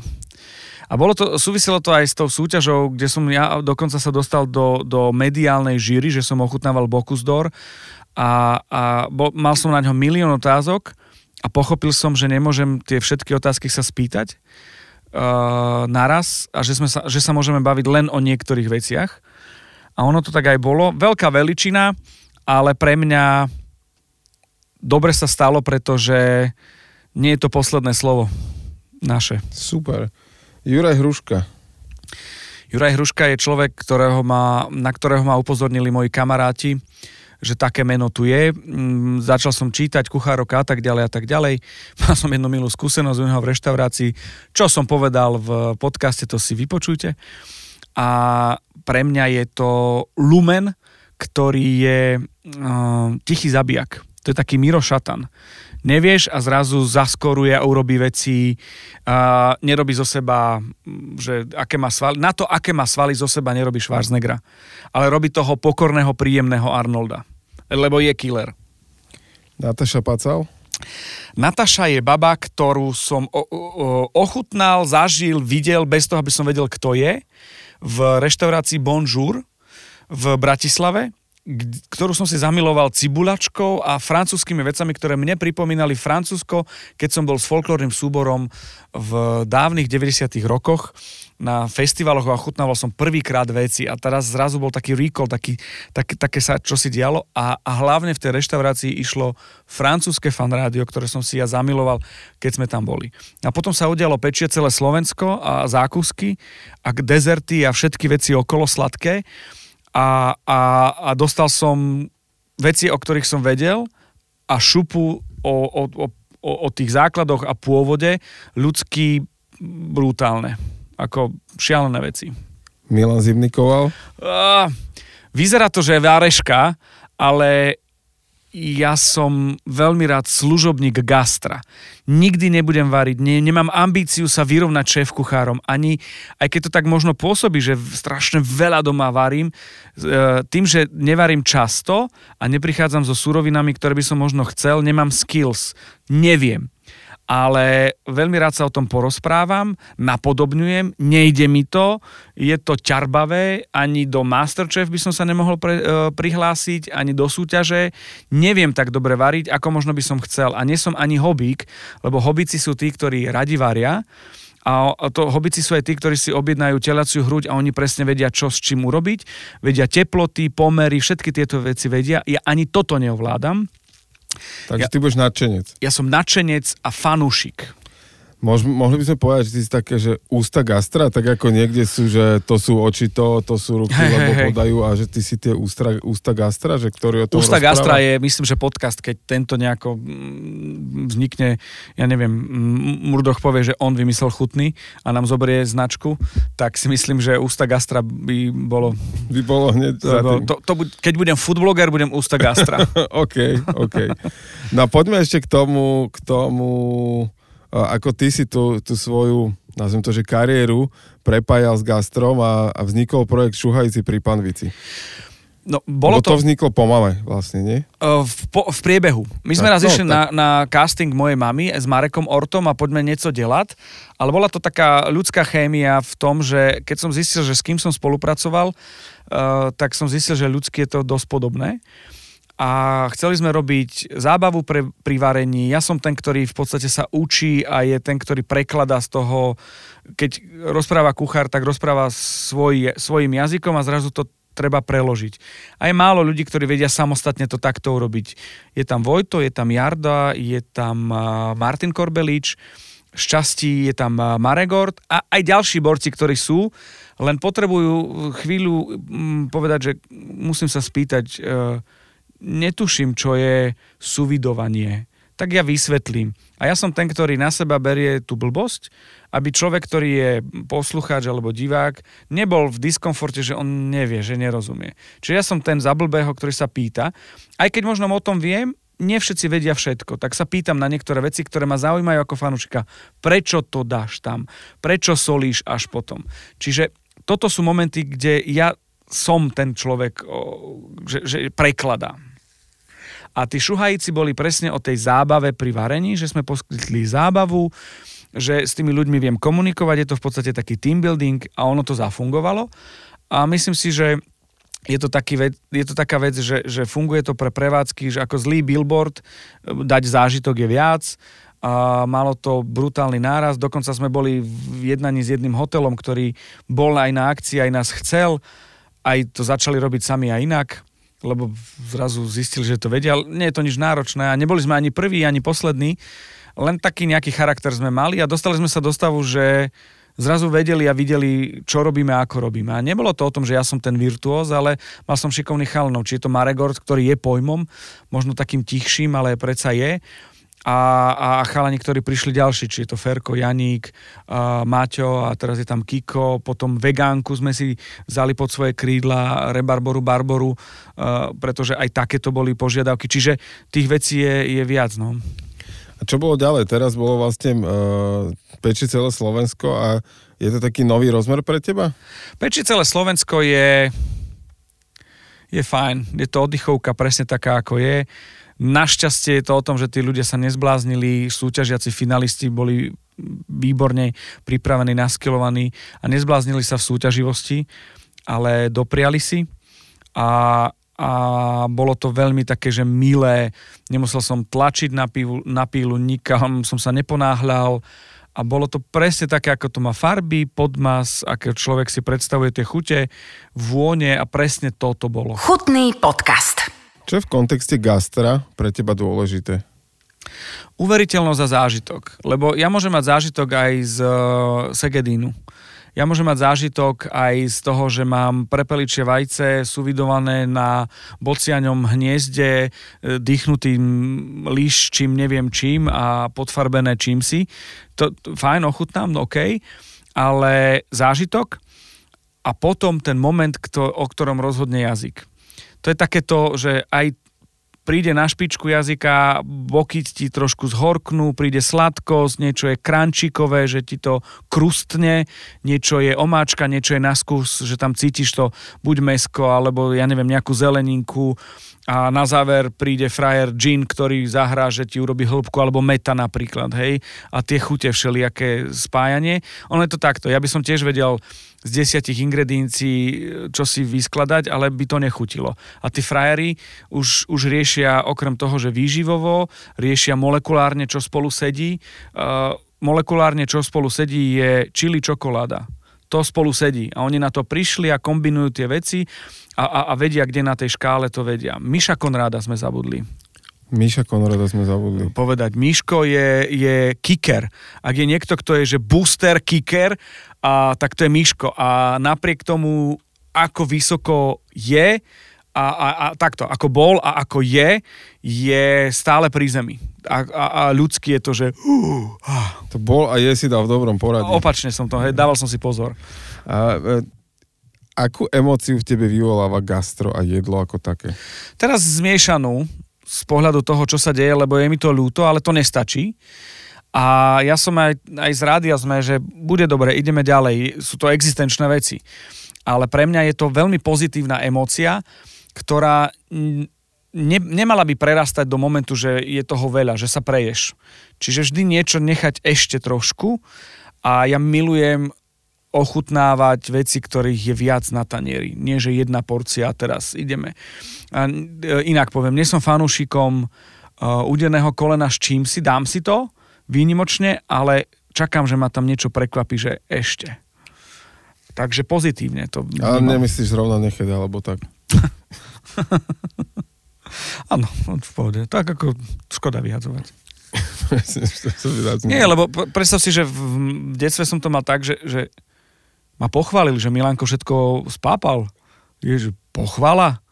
A bolo to, súviselo to aj s tou súťažou, kde som ja dokonca sa dostal do, do mediálnej žíry, že som ochutnával Bocuse d'Or a, a bol, mal som na ňo milión otázok a pochopil som, že nemôžem tie všetky otázky sa spýtať uh, naraz a že, sme sa, že sa môžeme baviť len o niektorých veciach. A ono to tak aj bolo. Veľká veličina, ale pre mňa dobre sa stalo, pretože nie je to posledné slovo naše.
Super. Juraj Hruška.
Juraj Hruška je človek, ktorého ma, na ktorého ma upozornili moji kamaráti, že také meno tu je. Mm, začal som čítať kuchárok a tak ďalej a tak ďalej. *laughs* Mal som jednu milú skúsenosť u neho v reštaurácii. Čo som povedal v podcaste, to si vypočujte. A pre mňa je to Lumen, ktorý je uh, tichý zabijak. To je taký Miro Šatan nevieš a zrazu zaskoruje a urobí veci, a nerobí zo seba, že aké má svaly, na to, aké má svaly zo seba nerobí Schwarzeneggera, ale robí toho pokorného, príjemného Arnolda, lebo je killer.
Nataša Pacal?
Nataša je baba, ktorú som o, o, ochutnal, zažil, videl, bez toho, aby som vedel, kto je, v reštaurácii Bonjour v Bratislave ktorú som si zamiloval cibulačkou a francúzskými vecami, ktoré mne pripomínali Francúzsko, keď som bol s folklórnym súborom v dávnych 90 rokoch na festivaloch a chutnával som prvýkrát veci a teraz zrazu bol taký recall, taký, tak, také sa čo si dialo a, a hlavne v tej reštaurácii išlo francúzske fanrádio, ktoré som si ja zamiloval, keď sme tam boli. A potom sa udialo pečie celé Slovensko a zákusky a dezerty a všetky veci okolo sladké a, a, a dostal som veci, o ktorých som vedel a šupu o, o, o, o tých základoch a pôvode ľudský brutálne. Ako šialené veci.
Milan Zimnikoval?
Uh, vyzerá to, že je váreška, ale ja som veľmi rád služobník gastra. Nikdy nebudem variť, ne, nemám ambíciu sa vyrovnať šéf kuchárom, ani, aj keď to tak možno pôsobí, že strašne veľa doma varím, e, tým, že nevarím často a neprichádzam so surovinami, ktoré by som možno chcel, nemám skills, neviem ale veľmi rád sa o tom porozprávam, napodobňujem, nejde mi to, je to ťarbavé, ani do Masterchef by som sa nemohol pre, e, prihlásiť, ani do súťaže, neviem tak dobre variť, ako možno by som chcel a nie som ani hobík, lebo hobíci sú tí, ktorí radi varia, a to hobici sú aj tí, ktorí si objednajú telaciu hruď a oni presne vedia, čo s čím urobiť. Vedia teploty, pomery, všetky tieto veci vedia. Ja ani toto neovládam.
Takže ja, ty budeš nadšenec.
Ja som nadšenec a fanúšik.
Mož, mohli by sme povedať, že ty si také, že ústa gastra, tak ako niekde sú, že to sú oči to, to sú ruky,
Hej,
lebo
hej.
podajú a že ty si tie ústa, ústa gastra, že ktorý o tom
Ústa
rozpráva?
gastra je, myslím, že podcast, keď tento nejako mm, vznikne, ja neviem, mm, Murdoch povie, že on vymyslel chutný a nám zoberie značku, tak si myslím, že ústa gastra by bolo...
By bolo hneď za tým.
To, to, keď budem foodbloger, budem ústa gastra. *laughs*
OK, OK. No poďme ešte k tomu, k tomu ako ty si tú, tú svoju, nazvem to, že kariéru prepájal s gastrom a, a vznikol projekt Šuhajci pri Panvici.
No, bolo
Lebo to
to...
vzniklo po mame vlastne, nie?
Uh, v, po, v priebehu. My sme
Tak,
raz
no,
išli
tak.
na, na casting mojej mamy s Marekom Ortom a poďme niečo delať, ale bola to taká ľudská chémia v tom, že keď som zistil, že s kým som spolupracoval, uh, tak som zistil, že ľudské je to dosť podobné. A chceli sme robiť zábavu pre, pri varení. Ja som ten, ktorý v podstate sa učí a je ten, ktorý prekladá z toho, keď rozpráva kuchár, tak rozpráva svoj, svojim jazykom a zrazu to treba preložiť. A je málo ľudí, ktorí vedia samostatne to takto urobiť. Je tam Vojto, je tam Jarda, je tam Martin Korbelič, šťastí je tam Maregord a aj ďalší borci, ktorí sú, len potrebujú chvíľu mm, povedať, že musím sa spýtať, e, netuším, čo je suvidovanie. Tak ja vysvetlím. A ja som ten, ktorý na seba berie tú blbosť, aby človek, ktorý je poslucháč alebo divák, nebol v diskomforte, že on nevie, že nerozumie. Čiže ja som ten zablbého, ktorý sa pýta. Aj keď možno o tom viem, nie všetci vedia všetko, tak sa pýtam na niektoré veci, ktoré ma zaujímajú ako fanúšika. Prečo to dáš tam? Prečo solíš až potom? Čiže toto sú momenty, kde ja som ten človek, že, že prekladám. A tí šuhajíci boli presne o tej zábave pri varení, že sme poskytli zábavu, že s tými ľuďmi viem komunikovať, je to v podstate taký team building a ono to zafungovalo. A myslím si, že je to, taký vec, je to taká vec, že, že funguje to pre prevádzky, že ako zlý billboard, e, dať zážitok je viac, a malo to brutálny náraz, dokonca sme boli v jednaní s jedným hotelom, ktorý bol aj na akcii, aj nás chcel, aj to začali robiť sami a inak, lebo zrazu zistili, že to vedia. Nie je to nič náročné a neboli sme ani prví, ani poslední, len taký nejaký charakter sme mali a dostali sme sa do stavu, že zrazu vedeli a videli, čo robíme a ako robíme. A nebolo to o tom, že ja som ten virtuóz, ale mal som šikovný chalanov. Či je to Maregord, ktorý je pojmom, možno takým tichším, ale predsa je. A, a chalani, ktorí prišli ďalší, či je to Ferko, Janík, a Maťo a teraz je tam Kiko, potom Vegánku sme si vzali pod svoje krídla, Rebarboru, Barboru, a, pretože aj takéto boli požiadavky. Čiže tých vecí je, je viac. No.
A čo bolo ďalej? Teraz bolo vlastne uh, peči celé Slovensko a je to taký nový rozmer pre teba?
Peči celé Slovensko je, je fajn. Je to oddychovka presne taká, ako je. Našťastie je to o tom, že tí ľudia sa nezbláznili, súťažiaci finalisti boli výborne pripravení, naskilovaní a nezbláznili sa v súťaživosti, ale dopriali si a, a bolo to veľmi také, že milé. Nemusel som tlačiť na, pílu, na pílu, nikam som sa neponáhľal a bolo to presne také, ako to má farby, podmas, aké človek si predstavuje tie chute, vône a presne toto bolo.
Chutný podcast.
Čo je v kontexte gastra pre teba dôležité?
Uveriteľnosť a zážitok. Lebo ja môžem mať zážitok aj z uh, Segedínu. Ja môžem mať zážitok aj z toho, že mám prepeličie vajce suvidované na bociaňom hniezde, e, dýchnutým líščím, neviem čím a podfarbené čím si. To, to fajn, ochutnám, no OK, ale zážitok a potom ten moment, kto, o ktorom rozhodne jazyk. To je takéto, že aj príde na špičku jazyka, boky ti trošku zhorknú, príde sladkosť, niečo je krančíkové, že ti to krustne, niečo je omáčka, niečo je na skús, že tam cítiš to buď mesko, alebo ja neviem, nejakú zeleninku a na záver príde frajer gin, ktorý zahrá, že ti urobí hĺbku, alebo meta napríklad, hej, a tie chute všelijaké spájanie. Ono je to takto, ja by som tiež vedel z desiatich ingrediencií, čo si vyskladať, ale by to nechutilo. A tí frajeri už, už riešia okrem toho, že výživovo, riešia molekulárne, čo spolu sedí. Uh, molekulárne, čo spolu sedí, je čili čokoláda. To spolu sedí. A oni na to prišli a kombinujú tie veci a, a, a vedia, kde na tej škále to vedia. Miša Konráda sme zabudli.
Míša Konrada sme zabudli.
povedať. Miško je, je kicker. Ak je niekto, kto je že booster kicker, a, tak to je Miško. A napriek tomu, ako vysoko je, a, a, a takto, ako bol a ako je, je stále pri zemi. A, a, a ľudský je to, že uh, ah,
To bol a je si dal v dobrom poradí.
opačne som to, hej, dával som si pozor.
A, e, akú emóciu v tebe vyvoláva gastro a jedlo ako také?
Teraz zmiešanú z pohľadu toho, čo sa deje, lebo je mi to ľúto, ale to nestačí. A ja som aj, aj z rádia sme, že bude dobre, ideme ďalej, sú to existenčné veci. Ale pre mňa je to veľmi pozitívna emócia, ktorá ne, nemala by prerastať do momentu, že je toho veľa, že sa preješ. Čiže vždy niečo nechať ešte trošku a ja milujem ochutnávať veci, ktorých je viac na tanieri. Nie, že jedna porcia a teraz ideme. A, e, inak poviem, nie som fanúšikom uh, udeného kolena s čím si, dám si to výnimočne, ale čakám, že ma tam niečo prekvapí, že ešte. Takže pozitívne to
Ale
vnímam.
nemyslíš zrovna nechet, alebo tak. *laughs*
Áno, v pohode. Tak ako škoda vyhadzovať.
To *laughs*
Nie, lebo predstav si, že v detstve som to mal tak, že, že ma pochválil, že Milanko všetko spápal. Ježiš, pochvala?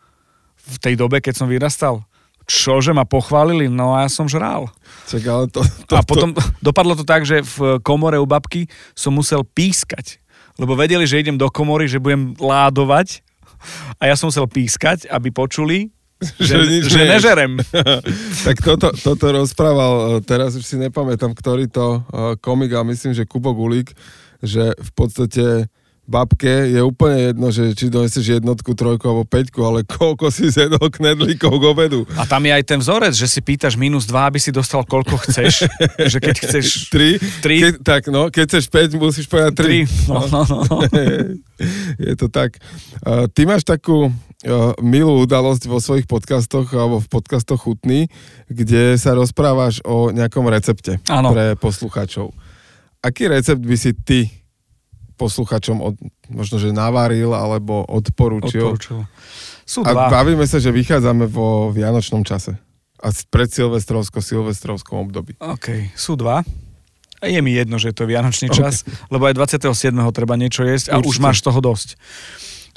V tej dobe, keď som vyrastal. Čože ma pochválili? No a ja som žral.
Čak, ale to, to,
A potom dopadlo to tak, že v komore u babky som musel pískať. Lebo vedeli, že idem do komory, že budem ládovať. A ja som musel pískať, aby počuli, *laughs* že,
nič
že
neješ.
nežerem. *laughs*
tak toto, toto rozprával, e, teraz už si nepamätám, ktorý to e, komik, ale myslím, že Kubo Gulík, že v podstate babke je úplne jedno, že či donesieš jednotku, trojku alebo peťku, ale koľko si zjedol knedlíkov k obedu.
A tam je aj ten vzorec, že si pýtaš minus 2, aby si dostal koľko chceš. *laughs* že keď chceš
Tri?
Tri.
Keď, tak no, keď chceš 5, musíš povedať 3.
3. No, no, no. no. *laughs*
je to tak. Uh, ty máš takú uh, milú udalosť vo svojich podcastoch alebo v podcastoch Chutný, kde sa rozprávaš o nejakom recepte
Áno.
pre poslucháčov. Aký recept by si ty posluchačom od, možno, že navaril alebo odporúčil?
Odporúčil. Sú
A
dva.
bavíme sa, že vychádzame vo vianočnom čase. A pred silvestrovsko-silvestrovskom období.
OK, sú dva. A je mi jedno, že je to vianočný čas, lebo aj 27. treba niečo jesť a už
Určite.
máš toho dosť.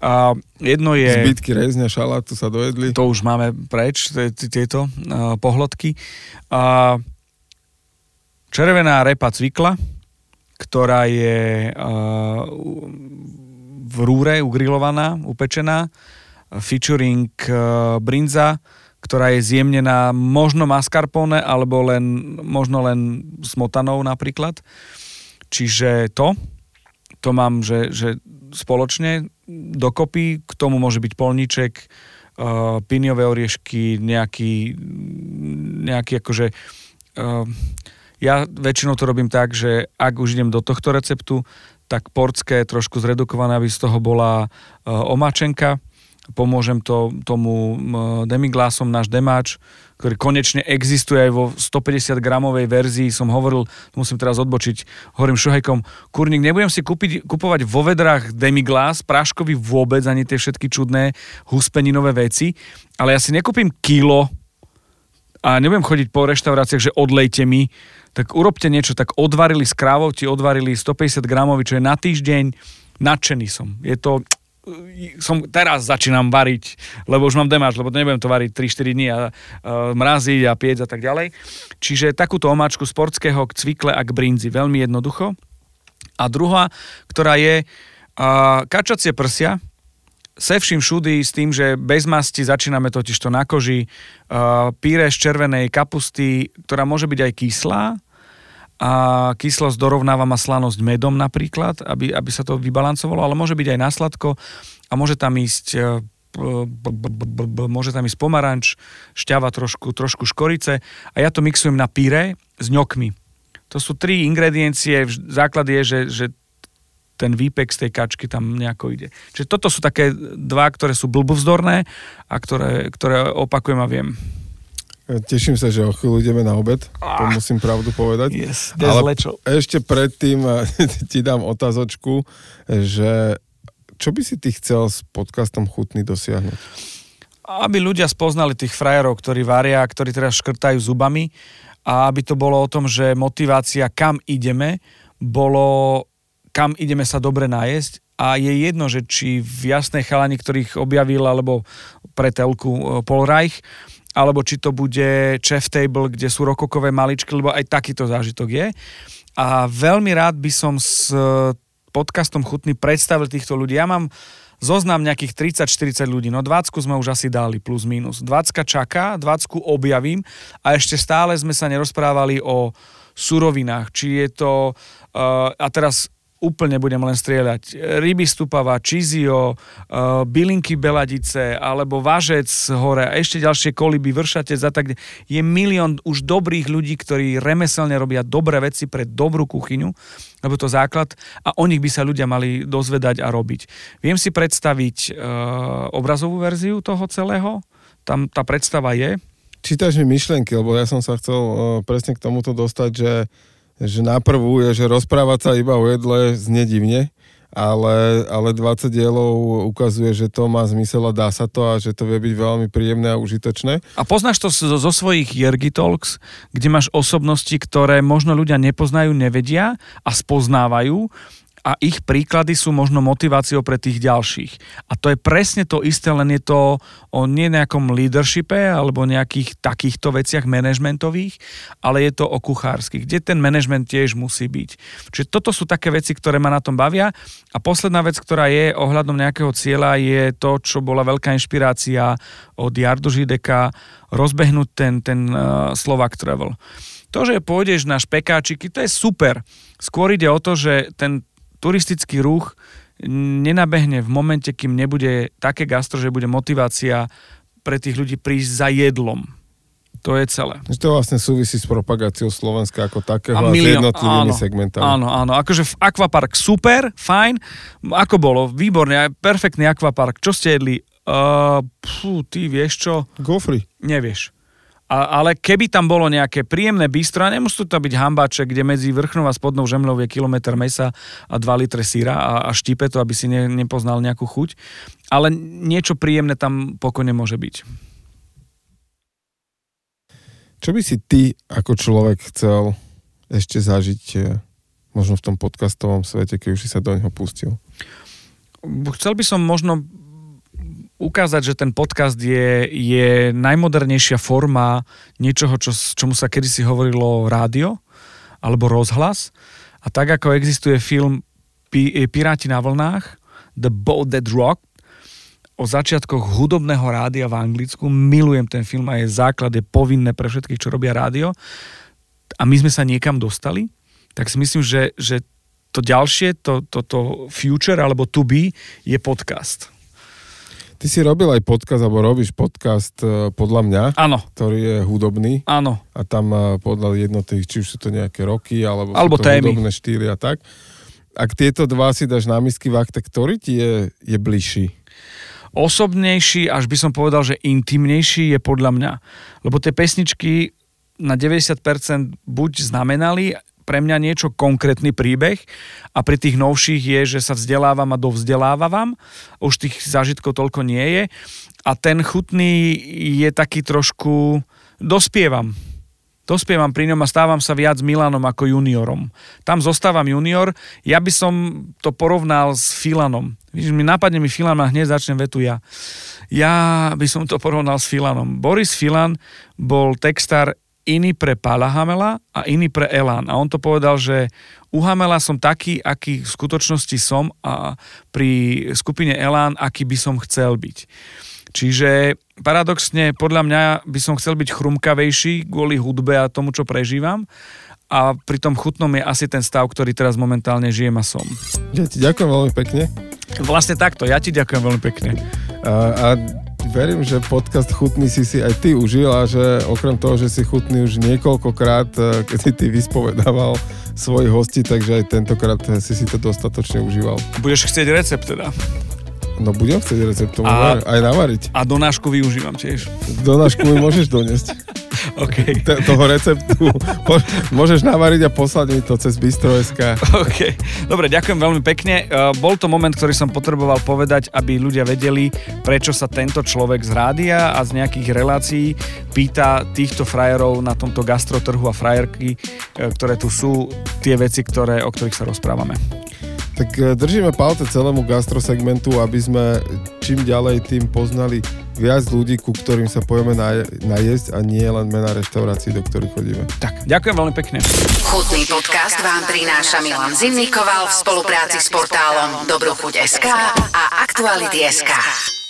A jedno je...
Zbytky rezňa, šalátu sa dojedli.
To už máme preč, tieto pohlodky. A červená repa cvikla, ktorá je uh, v rúre ugrilovaná, upečená, featuring uh, brinza, ktorá je zjemnená možno mascarpone, alebo len, možno len smotanou napríklad. Čiže to, to mám, že, že spoločne dokopy, k tomu môže byť polníček, uh, piniové oriešky, nejaký, nejaký akože... Uh, ja väčšinou to robím tak, že ak už idem do tohto receptu, tak portské trošku zredukované, aby z toho bola uh, omáčenka. Pomôžem to tomu demiglásom, náš demáč, ktorý konečne existuje aj vo 150 gramovej verzii. Som hovoril, musím teraz odbočiť, hovorím šuhajkom, kurník, nebudem si kúpiť, kupovať vo vedrách demiglás, práškový vôbec, ani tie všetky čudné huspeninové veci, ale ja si nekúpim kilo a nebudem chodiť po reštauráciách, že odlejte mi, tak urobte niečo, tak odvarili z krávov, ti odvarili 150 gramovi, čo je na týždeň, nadšený som. Je to, som teraz začínam variť, lebo už mám demáč, lebo nebudem to variť 3-4 dní a uh, mraziť a piec a tak ďalej. Čiže takúto omáčku sportského k cvikle a k brinzi, veľmi jednoducho. A druhá, ktorá je uh, kačacie prsia, se vším všudy s tým, že bez masti začíname totiž to na koži, uh, píre z červenej kapusty, ktorá môže byť aj kyslá, a kyslosť dorovnáva maslanosť medom napríklad, aby, aby sa to vybalancovalo, ale môže byť aj na sladko a môže tam ísť e, môže tam ísť pomaranč, šťava trošku, trošku škorice a ja to mixujem na píre s ňokmi. To sú tri ingrediencie, základ je, že, že ten výpek z tej kačky tam nejako ide. Čiže toto sú také dva, ktoré sú blbovzdorné a ktoré, ktoré opakujem a viem.
Teším sa, že o chvíľu ideme na obed, to
Ah.
musím pravdu povedať.
Yes,
Ale
lečo.
ešte predtým eh, *laughs* ti dám otázočku, že čo by si ty chcel s podcastom Chutný dosiahnuť?
aby ľudia spoznali tých frajerov, ktorí varia, ktorí teraz škrtajú zubami a aby to bolo o tom, že motivácia, kam ideme, bolo, kam ideme sa dobre najesť a je jedno, že či v jasnej chalani, ktorých objavil, alebo pre telku e, Paul Reich, alebo či to bude chef table, kde sú rokokové maličky, lebo aj takýto zážitok je. A veľmi rád by som s podcastom Chutný predstavil týchto ľudí. Ja mám zoznam nejakých 30-40 ľudí. No 20 sme už asi dali, plus minus. 20 čaká, 20 objavím a ešte stále sme sa nerozprávali o surovinách. Či je to, uh, a teraz úplne budem len strieľať. Ryby stupava, čizio, uh, bylinky beladice, alebo važec hore a ešte ďalšie koliby, vršatec a tak. Je milión už dobrých ľudí, ktorí remeselne robia dobré veci pre dobrú kuchyňu, lebo to základ a o nich by sa ľudia mali dozvedať a robiť. Viem si predstaviť uh, obrazovú verziu toho celého, tam tá predstava je.
Čítaš mi myšlienky, lebo ja som sa chcel uh, presne k tomuto dostať, že že na prvú je, že rozprávať sa iba o jedle znie divne, ale, ale 20 dielov ukazuje, že to má zmysel a dá sa to a že to vie byť veľmi príjemné a užitočné.
A poznáš to zo, zo svojich Jergy Talks, kde máš osobnosti, ktoré možno ľudia nepoznajú, nevedia a spoznávajú a ich príklady sú možno motiváciou pre tých ďalších. A to je presne to isté, len je to o nie nejakom leadershipe alebo nejakých takýchto veciach manažmentových, ale je to o kuchárskych, kde ten manažment tiež musí byť. Čiže toto sú také veci, ktoré ma na tom bavia. A posledná vec, ktorá je ohľadom nejakého cieľa, je to, čo bola veľká inšpirácia od Jardu Žideka, rozbehnúť ten, ten uh, Slovak Travel. To, že pôjdeš na špekáčiky, to je super. Skôr ide o to, že ten turistický ruch nenabehne v momente, kým nebude také gastro, že bude motivácia pre tých ľudí prísť za jedlom. To je celé.
To vlastne súvisí s propagáciou Slovenska ako takého a, milión, a s jednotlivými áno, segmentami.
Áno, áno. Akože v Aquapark super, fajn. Ako bolo? Výborne, perfektný Aquapark. Čo ste jedli? Uh, pú, ty vieš čo?
Gofry.
Nevieš. A, ale keby tam bolo nejaké príjemné bistro, a nemusí to byť hambaček, kde medzi vrchnou a spodnou žemľou je kilometr mesa a 2 litre síra a, a štípe to, aby si ne, nepoznal nejakú chuť. Ale niečo príjemné tam pokojne môže byť.
Čo by si ty ako človek chcel ešte zažiť eh, možno v tom podcastovom svete, keď už si sa do neho pustil?
Chcel by som možno ukázať, že ten podcast je, je najmodernejšia forma niečoho, čo, čomu sa kedysi hovorilo rádio alebo rozhlas. A tak ako existuje film Piráti na vlnách, The Boat That Rock, o začiatkoch hudobného rádia v Anglicku. Milujem ten film a je základ, je povinné pre všetkých, čo robia rádio. A my sme sa niekam dostali, tak si myslím, že, že to ďalšie, to, to, to future alebo to be je podcast.
Ty si robil aj podcast, alebo robíš podcast e, podľa mňa,
Áno.
ktorý je hudobný.
Áno.
A tam e, podľa jednotých, či už sú to nejaké roky, alebo,
alebo
sú to
témy.
hudobné štýly a tak. Ak tieto dva si dáš na misky vák, tak ktorý ti je, je bližší?
Osobnejší, až by som povedal, že intimnejší je podľa mňa. Lebo tie pesničky na 90% buď znamenali pre mňa niečo konkrétny príbeh a pri tých novších je, že sa vzdelávam a dovzdelávam. Už tých zážitkov toľko nie je. A ten chutný je taký trošku... Dospievam. Dospievam pri ňom a stávam sa viac Milanom ako juniorom. Tam zostávam junior, ja by som to porovnal s Filanom. Víš, mi napadne mi Filan a hneď začnem vetu ja. Ja by som to porovnal s Filanom. Boris Filan bol textár iný pre Pála Hamela a iný pre Elán. A on to povedal, že u Hamela som taký, aký v skutočnosti som a pri skupine Elán, aký by som chcel byť. Čiže paradoxne, podľa mňa by som chcel byť chrumkavejší kvôli hudbe a tomu, čo prežívam. A pri tom chutnom je asi ten stav, ktorý teraz momentálne žijem a som.
Ja ti ďakujem veľmi pekne.
Vlastne takto, ja ti ďakujem veľmi pekne.
A, a verím, že podcast Chutný si si aj ty užil a že okrem toho, že si chutný už niekoľkokrát, e, keď si ty vyspovedával svojich hostí, takže aj tentokrát si si to dostatočne užíval.
Budeš chcieť recept teda?
No budem chcieť recept, a, aj navariť.
A donášku využívam tiež.
Donášku mi môžeš doniesť. *laughs*
OK.
t- toho receptu. Môžeš navariť a poslať mi to cez bistro.sk.
OK. Dobre, ďakujem veľmi pekne. Uh, bol to moment, ktorý som potreboval povedať, aby ľudia vedeli, prečo sa tento človek z rádia a z nejakých relácií pýta týchto frajerov na tomto gastrotrhu a frajerky, uh, ktoré tu sú, tie veci, ktoré, o ktorých sa rozprávame.
Tak e, držíme palce celému gastrosegmentu, aby sme čím ďalej tým poznali viac ľudí, ku ktorým sa pojeme najesť a nie len mena reštaurácií, do ktorých chodíme.
Tak, ďakujem veľmi pekne.
Chutný podcast vám prináša Milan Zimnikoval v spolupráci s portálom Dobrochuť.sk a Aktuality.sk.